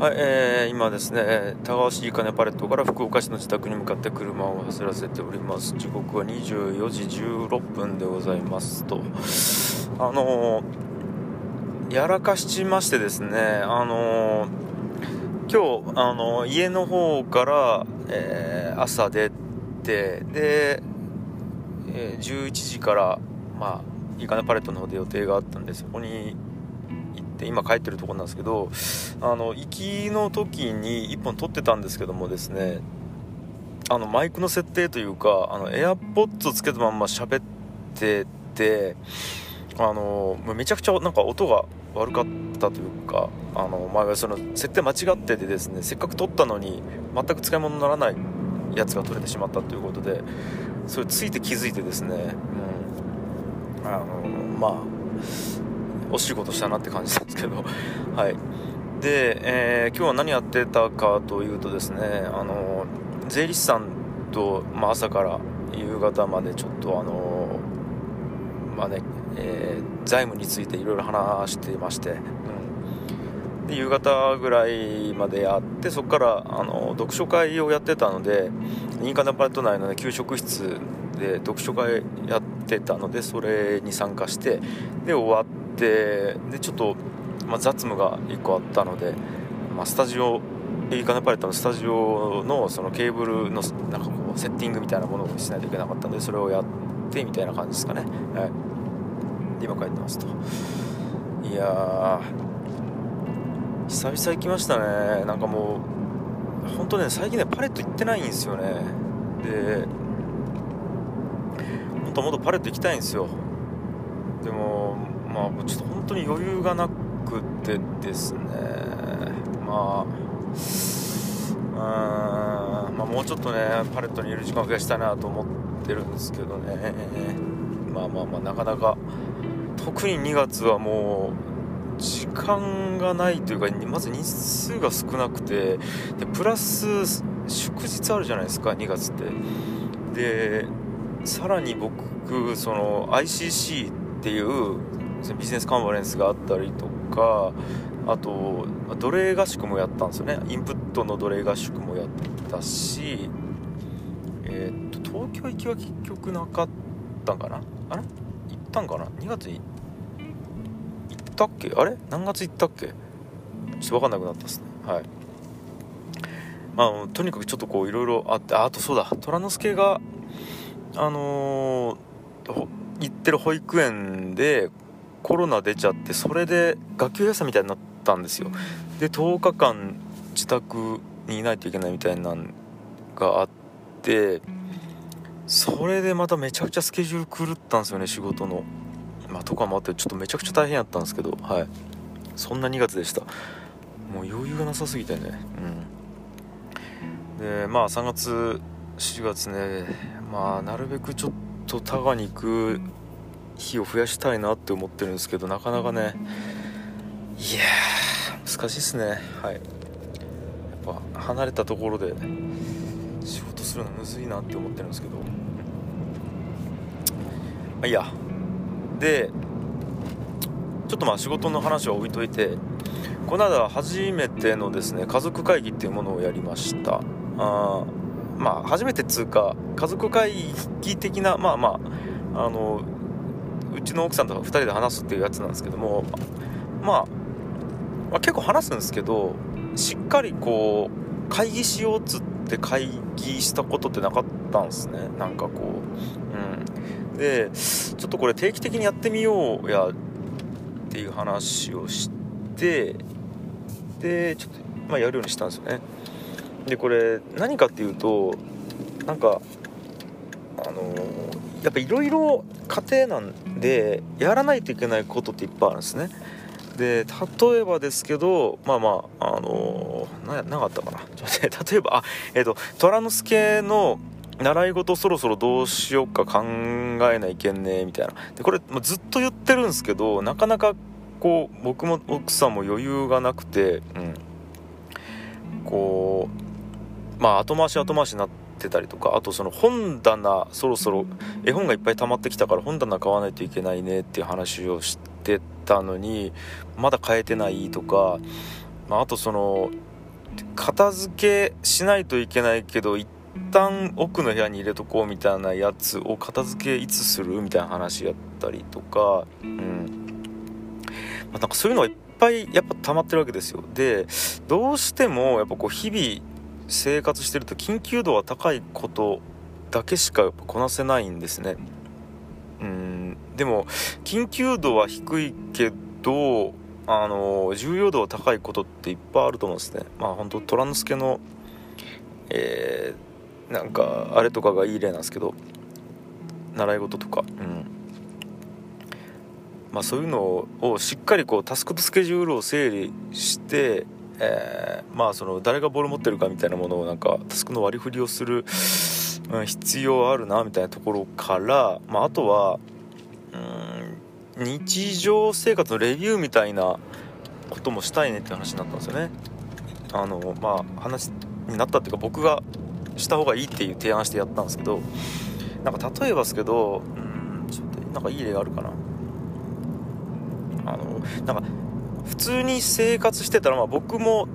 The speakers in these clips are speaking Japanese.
はい、えー、今ですね、高橋いいかねパレットから福岡市の自宅に向かって車を走らせております。時刻は24時16分でございますと。あのー、やらかしましてですね、あのー、今日、あのー、家の方から、え、朝出て、で、え11時から、まあ、いかねパレットの方で予定があったんで、そこにって今帰ってるところなんですけどあの行きの時に1本撮ってたんですけどもですねあのマイクの設定というかあの AirPods つけたまんま喋っててあのめちゃくちゃなんか音が悪かったというかあの、まあ、その設定間違っててですねせっかく撮ったのに全く使い物にならないやつが撮れてしまったということでそれついて気づいてですね、うん、あのまお仕事したなって感じなんですけど、はい。で、えー、今日は何やってたかというとですね、あの、税理士さんと、まあ、朝から夕方までちょっとあの、まあね、えー、財務についていろいろ話していまして、うん、で夕方ぐらいまでやってそこからあの読書会をやってたのでインカナパレット内の、ね、給食室で読書会やってたのでそれに参加してで終わってでちょっと、まあ、雑務が1個あったので、まあ、スタジオいいかねパレットのスタジオのそのケーブルのなんかこうセッティングみたいなものをしないといけなかったんでそれをやってみたいな感じですかね、はい、今帰ってますと。いや久々行きましたね。なんかもう本当ね最近ねパレット行ってないんですよね。で本当もっとパレット行きたいんですよ。でもまあちょっと本当に余裕がなくてですね。まあうんまあもうちょっとねパレットにいる時間を増やしたいなと思ってるんですけどね。まあまあまあなかなか特に2月はもう時間がないというかまず日数が少なくてでプラス祝日あるじゃないですか2月って。でさらに僕その ICC っていうビジネスカンファレンスがあったりとかあと奴隷合宿もやったんですよね。インプットの奴隷合宿もやったしえー、っと東京行きは結局なかったんかな？あれ？行ったんかな？2月に行ったっけ？あれ？何月行ったっけ？ちょっと分かんなくなったですね。はい。まあとにかくちょっとこういろいろあってあとそうだ。虎之助があのー、行ってる保育園でコロナ出ちゃってそれで学級閉鎖みたいになったんですよ。で10日間自宅にいないといけないみたいなのがあってそれでまためちゃくちゃスケジュール狂ったんですよね仕事の。まあとかもあってちょっとめちゃくちゃ大変やったんですけどはい。そんな2月でした。もう余裕がなさすぎてね。うん。でまあ3月4月ねまあなるべくちょっとタガに行く日を増やしたいなって思ってるんですけどなかなかねいや難しいっすね。はい。やっぱ離れたところで仕事するのむずいなって思ってるんですけど。まあいいや。でちょっとまあ仕事の話は置いといてこの間初めてのですね家族会議っていうものをやりました。あまあ初めてっつうか家族会議的なまあまああのうちの奥さんと2人で話すっていうやつなんですけども、まあ、まあ、結構話すんですけどしっかりこう会議しようっつって会議したことってなかったんですね。なんかこううん。でちょっとこれ定期的にやってみようやっていう話をしてでちょっと、まあ、やるようにしたんですよね。でこれ何かっていうとなんかあのやっぱいろいろ家庭なんでやらないといけないことっていっぱいあるんですね。で例えばですけどまあまああのななかったかな。ちょっと例えばあえっ、ー、と虎之助の習い事そろそろどうしようか考えないけんねみたいな。でこれもうずっと言ってるんですけどなかなかこう僕も奥さんも余裕がなくて、うん、こうまあ後回し後回しになってってたりとかあとその本棚そろそろ絵本がいっぱい溜まってきたから本棚買わないといけないねっていう話をしてたのにまだ買えてないとか、まあ、あとその片付けしないといけないけど一旦奥の部屋に入れとこうみたいなやつを片付けいつする？みたいな話やったりとか、うん。ま、なんかそういうのがいっぱいやっぱ溜まってるわけですよ。でどうしてもやっぱこう日々生活してると緊急度が高いことだけしかこなせないんですね。うん。でも緊急度は低いけどあの重要度は高いことっていっぱいあると思うんですね。まあ本当虎之助のえー、なんかあれとかがいい例なんですけど習い事とか。うん。まあそういうのをしっかりこうタスクとスケジュールを整理してえー、まあその誰がボール持ってるかみたいなものをなんかタスクの割り振りをする、うん、必要あるなみたいなところから、まあ、あとはうん日常生活のレビューみたいなこともしたいねって話になったんですよね。あのまあ話になったっていうか僕がした方がいいっていう提案してやったんですけどなんか例えばですけどうんちょっとなんかいい例があるかなあのなんか普通に生活してたら、まあ、僕も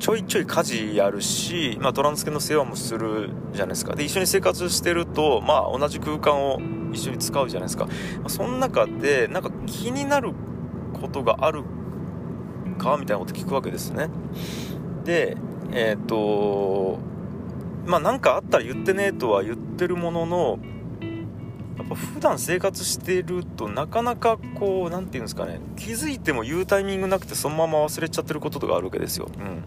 ちょいちょい家事やるし、まあ、トランスケの世話もするじゃないですか。で一緒に生活してると、まあ、同じ空間を一緒に使うじゃないですか、まあ、その中でなんか気になることがあるかみたいなこと聞くわけですね。でえっ、ー、とまあ何かあったら言ってねとは言ってるもののぱ普段生活してるとなかなかこう何て言うんですかね気づいても言うタイミングなくてそのまま忘れちゃってることとかあるわけですよ。うん。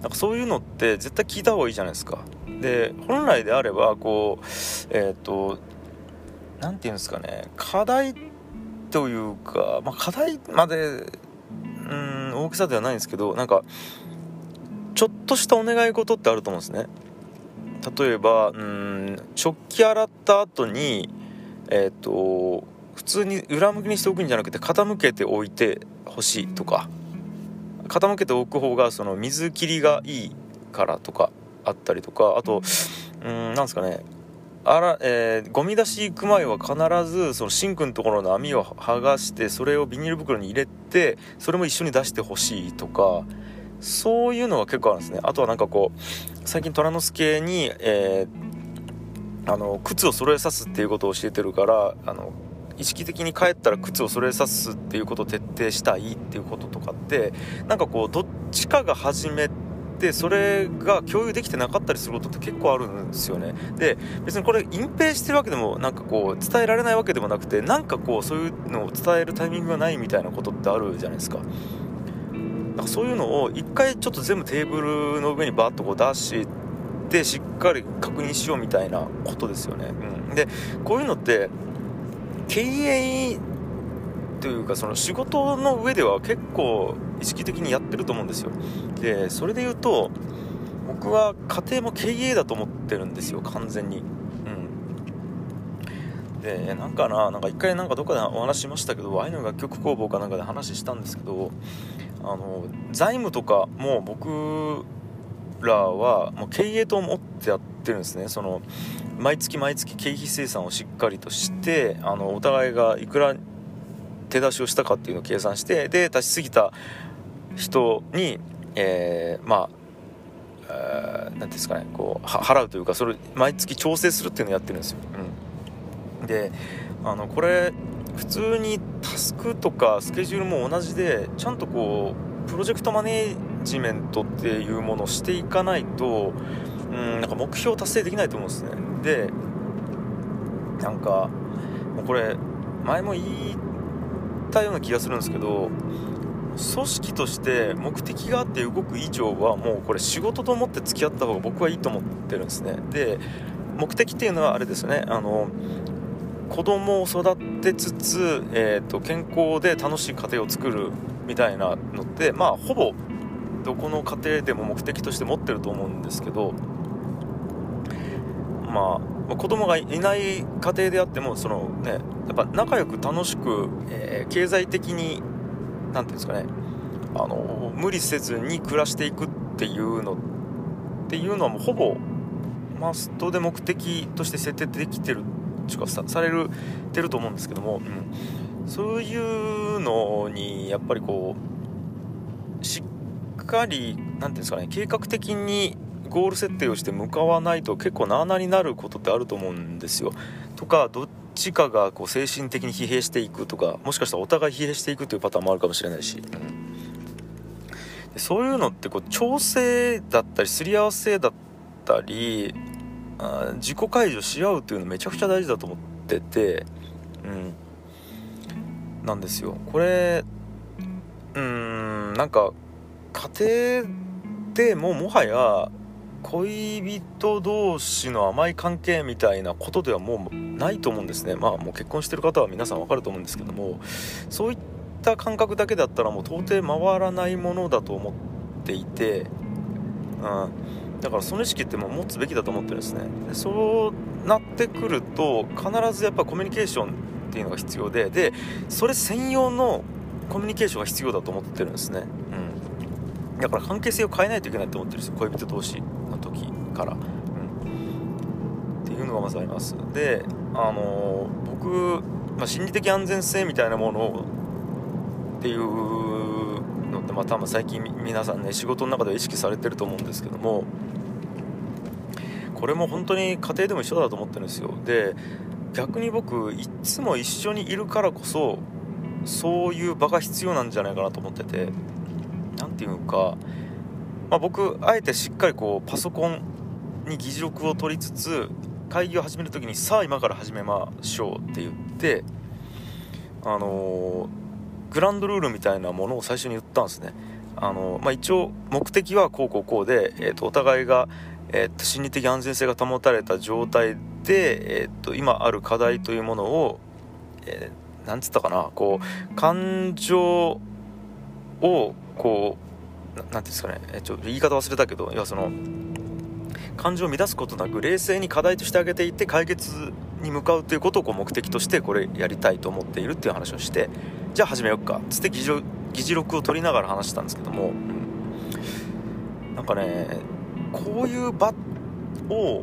なんかそういうのって絶対聞いた方がいいじゃないですか。で本来であればこうえっ、ー、と何て言うんですかね課題というか、まあ、課題までうん大きさではないんですけどなんかちょっとしたお願い事ってあると思うんですね例えばうん食器洗った後にえっ、ー、と普通に裏向きにしておくんじゃなくて傾けておいてほしいとか。傾けておく方がその水切りがいいからとかあったりとか。あとうんなんですかね。あら、えー、ゴミ出し行く前は必ずそのシンクのところの網を剥がしてそれをビニール袋に入れてそれも一緒に出してほしいとか。そういうのが結構あるんですね。あとはなんかこう最近虎之助に、えー、あの靴を揃えさすっていうことを教えてるからあの意識的に帰ったら靴を揃えさすっていうことを徹底したいっていうこととかってなんかこうどっちかが始めてそれが共有できてなかったりすることって結構あるんですよね。で別にこれ隠蔽してるわけでもなんかこう伝えられないわけでもなくてなんかこうそういうのを伝えるタイミングがないみたいなことってあるじゃないですか。なんかそういうのを一回ちょっと全部テーブルの上にバッとこう出してしっかり確認しようみたいなことですよね、うん、でこういうのって経営というかその仕事の上では結構意識的にやってると思うんですよ。でそれで言うと僕は家庭も経営だと思ってるんですよ完全に。うんでなんかななんか一回なんかどっかでお話しましたけど愛の楽曲工房かなんかで話したんですけどあの財務とかも僕らはもう経営と思ってやってるんですね。その毎月毎月経費精算をしっかりとしてあのお互いがいくら手出しをしたかっていうのを計算してで出しすぎた人に、えー、まあ何ですかねこう払うというかそれ毎月調整するっていうのをやってるんですよ、うん、であのこれ普通にタスクとかスケジュールも同じでちゃんとこうプロジェクトマネージメントっていうものをしていかないとうんなんか目標達成できないと思うんですね。でなんかもうこれ前も言ったような気がするんですけど組織として目的があって動く以上はもうこれ仕事と思って付き合った方が僕はいいと思ってるんですね。で目的っていうのはあれですね。あの子供を育てつつ、えーと、健康で楽しい家庭を作るみたいなのってまあほぼどこの家庭でも目的として持ってると思うんですけどまあ子供がいない家庭であってもそのねやっぱ仲良く楽しく、えー、経済的に何て言うんですかねあの無理せずに暮らしていくっていうのっていうのはもうほぼマストで目的として設定できてるかさされるてると思うんですけども、うん、そういうのにやっぱりこうしっかり何ていうんですかね計画的にゴール設定をして向かわないと結構なあなになることってあると思うんですよ。とかどっちかがこう精神的に疲弊していくとかもしかしたらお互い疲弊していくというパターンもあるかもしれないし、うん、そういうのってこう調整だったりすり合わせだったり自己解除し合うっていうのめちゃくちゃ大事だと思ってて、うん、なんですよ。これうんなんか家庭でももはや恋人同士の甘い関係みたいなことではもうないと思うんですね。まあもう結婚してる方は皆さん分かると思うんですけどもそういった感覚だけだったらもう到底回らないものだと思っていて、うん、だからその意識ってもう持つべきだと思ってるんですね。でそうなってくると必ずやっぱコミュニケーションっていうのが必要ででそれ専用のコミュニケーションが必要だと思ってるんですね、うん、だから関係性を変えないといけないと思ってるんですよ。恋人同士の時から、うん、っていうのがまずあります。であの僕、まあ、心理的安全性みたいなものをっていうまあ多分最近皆さんね仕事の中では意識されてると思うんですけどもこれも本当に家庭でも一緒だと思ってるんですよ。で逆に僕いつも一緒にいるからこそそういう場が必要なんじゃないかなと思ってて何て言うか、まあ、僕あえてしっかりこうパソコンに議事録を取りつつ会議を始める時にさあ今から始めましょうって言ってあのー、グランドルールみたいなものを最初に言ったんですね。あの、まあ、一応目的はこうこうこうで、えー、とお互いが、えー、と心理的安全性が保たれた状態で、えー、と今ある課題というものを、えーなんつったかなこう感情をこう何ていうんですかねえちょ言い方忘れたけど要はその感情を乱すことなく冷静に課題としてあげていって解決に向かうということをこう目的としてこれやりたいと思っているっていう話をしてじゃあ始めようか。つって議事議事録を取りながら話したんですけども、うん、なんかねこういう場を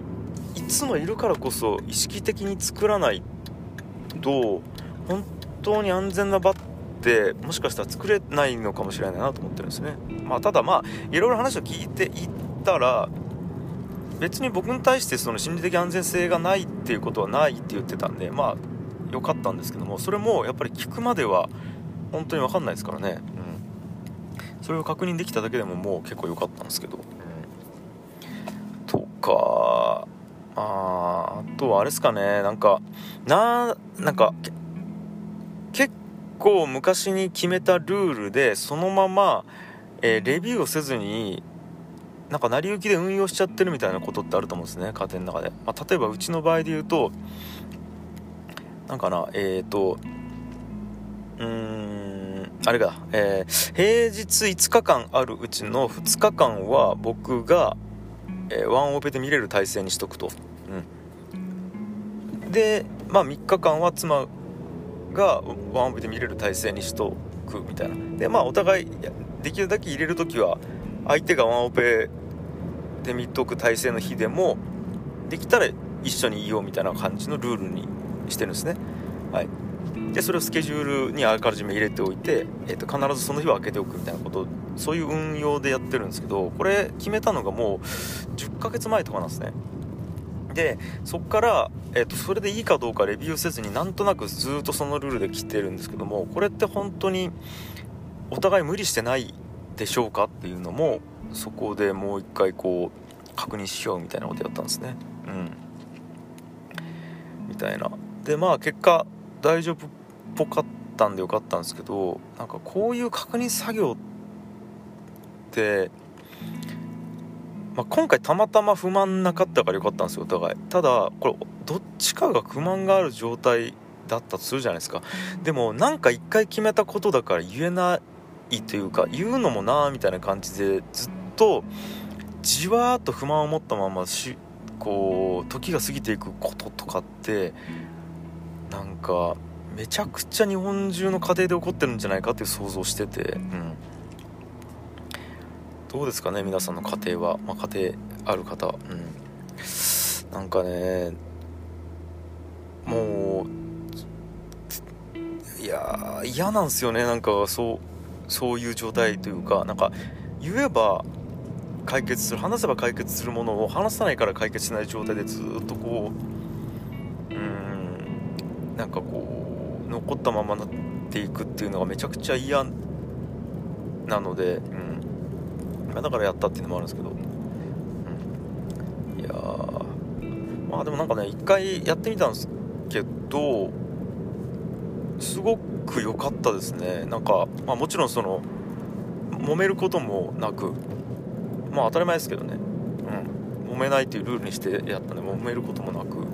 いつもいるからこそ意識的に作らないと本当に安全な場ってもしかしたら作れないのかもしれないなと思ってるんですね、まあ、ただまあいろいろ話を聞いていったら別に僕に対してその心理的安全性がないっていうことはないって言ってたんでまあ良かったんですけどもそれもやっぱり聞くまでは本当に分かんないですからね、うん、それを確認できただけでももう結構良かったんですけど、うん、とかああとはあれですかね。なんかななんか結構昔に決めたルールでそのまま、えー、レビューをせずになんか成り行きで運用しちゃってるみたいなことってあると思うんですね家庭の中で、まあ、例えばうちの場合で言うとなんかなえっ、ー、とうーんあれが、えー、平日5日間あるうちの2日間は僕が、えー、ワンオペで見れる体制にしとくと、うん、でまあ3日間は妻がワンオペで見れる体制にしとくみたいな。でまあお互いできるだけ入れる時は相手がワンオペで見とく体制の日でもできたら一緒にいようみたいな感じのルールにしてるんですね。はい。でそれをスケジュールにあらかじめ入れておいて、えー、と必ずその日は開けておくみたいなことそういう運用でやってるんですけどこれ決めたのがもう10ヶ月前とかなんですね。でそこから、えーと、それでいいかどうかレビューせずになんとなくずっとそのルールで来てるんですけどもこれって本当にお互い無理してないでしょうかっていうのもそこでもう一回こう確認しようみたいなことやったんですね。うん。みたいな。でまあ結果大丈夫っぽかったんでよかったんですけどなんかこういう確認作業ってまあ、今回たまたま不満なかったからよかったんですよお互い。ただこれどっちかが不満がある状態だったとするじゃないですか。でもなんか一回決めたことだから言えないというか言うのもなーみたいな感じでずっとじわーっと不満を持ったまましこう時が過ぎていくこととかってなんかめちゃくちゃ日本中の家庭で起こってるんじゃないかっていう想像しててうん。どうですかね皆さんの家庭は、まあ、家庭ある方うん。なんかねもういや嫌なんですよねなんかそうそういう状態というかなんか言えば解決する話せば解決するものを話さないから解決しない状態でずっとこう残ったままなっていくっていうのがめちゃくちゃ嫌なので、うん、だからやったっていうのもあるんですけど、うん、いやまあでもなんかね一回やってみたんですけどすごく良かったですね。なんか、まあ、もちろんその揉めることもなくまあ当たり前ですけどね、うん、揉めないっていうルールにしてやったんで揉めることもなく。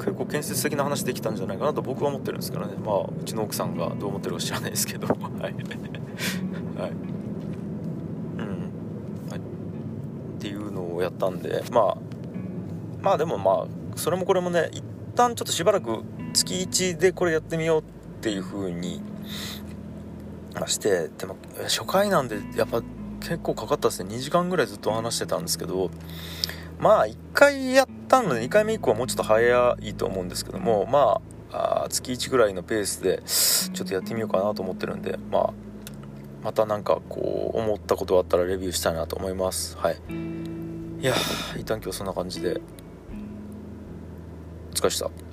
結構建設的な話できたんじゃないかなと僕は思ってるんですからね。まあうちの奥さんがどう思ってるか知らないですけど。はい。はい、うん。はい、っていうのをやったんでまあまあでもまあそれもこれもね一旦ちょっとしばらく月1でこれやってみようっていう風にしてでも初回なんでやっぱ結構かかったですね。2時間ぐらいずっと話してたんですけどまあ1回やったの2回目以降はもうちょっと早いと思うんですけどもまあ月1ぐらいのペースでちょっとやってみようかなと思ってるんでまあまた何かこう思ったことがあったらレビューしたいなと思います。はい。いや一旦今日そんな感じで。疲れした。